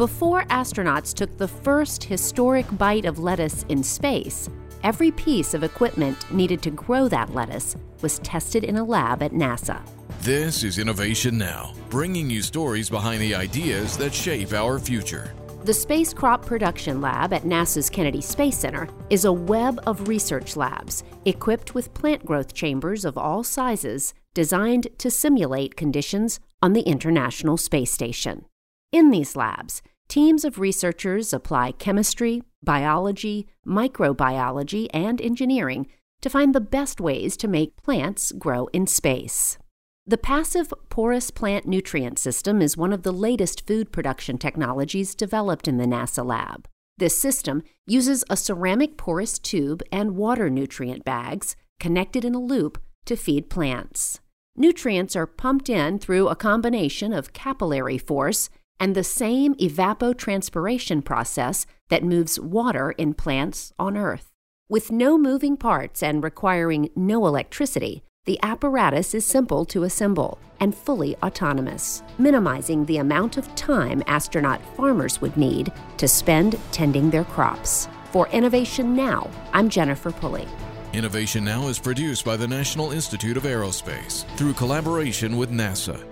Before astronauts took the first historic bite of lettuce in space, every piece of equipment needed to grow that lettuce was tested in a lab at NASA. This is Innovation Now, bringing you stories behind the ideas that shape our future. The Space Crop Production Lab at NASA's Kennedy Space Center is a web of research labs equipped with plant growth chambers of all sizes designed to simulate conditions on the International Space Station. In these labs, teams of researchers apply chemistry, biology, microbiology, and engineering to find the best ways to make plants grow in space. The passive porous plant nutrient system is one of the latest food production technologies developed in the NASA lab. This system uses a ceramic porous tube and water nutrient bags connected in a loop to feed plants. Nutrients are pumped in through a combination of capillary force and the same evapotranspiration process that moves water in plants on Earth. With no moving parts and requiring no electricity, the apparatus is simple to assemble and fully autonomous, minimizing the amount of time astronaut farmers would need to spend tending their crops. For Innovation Now, I'm Jennifer Pulley. Innovation Now is produced by the National Institute of Aerospace through collaboration with NASA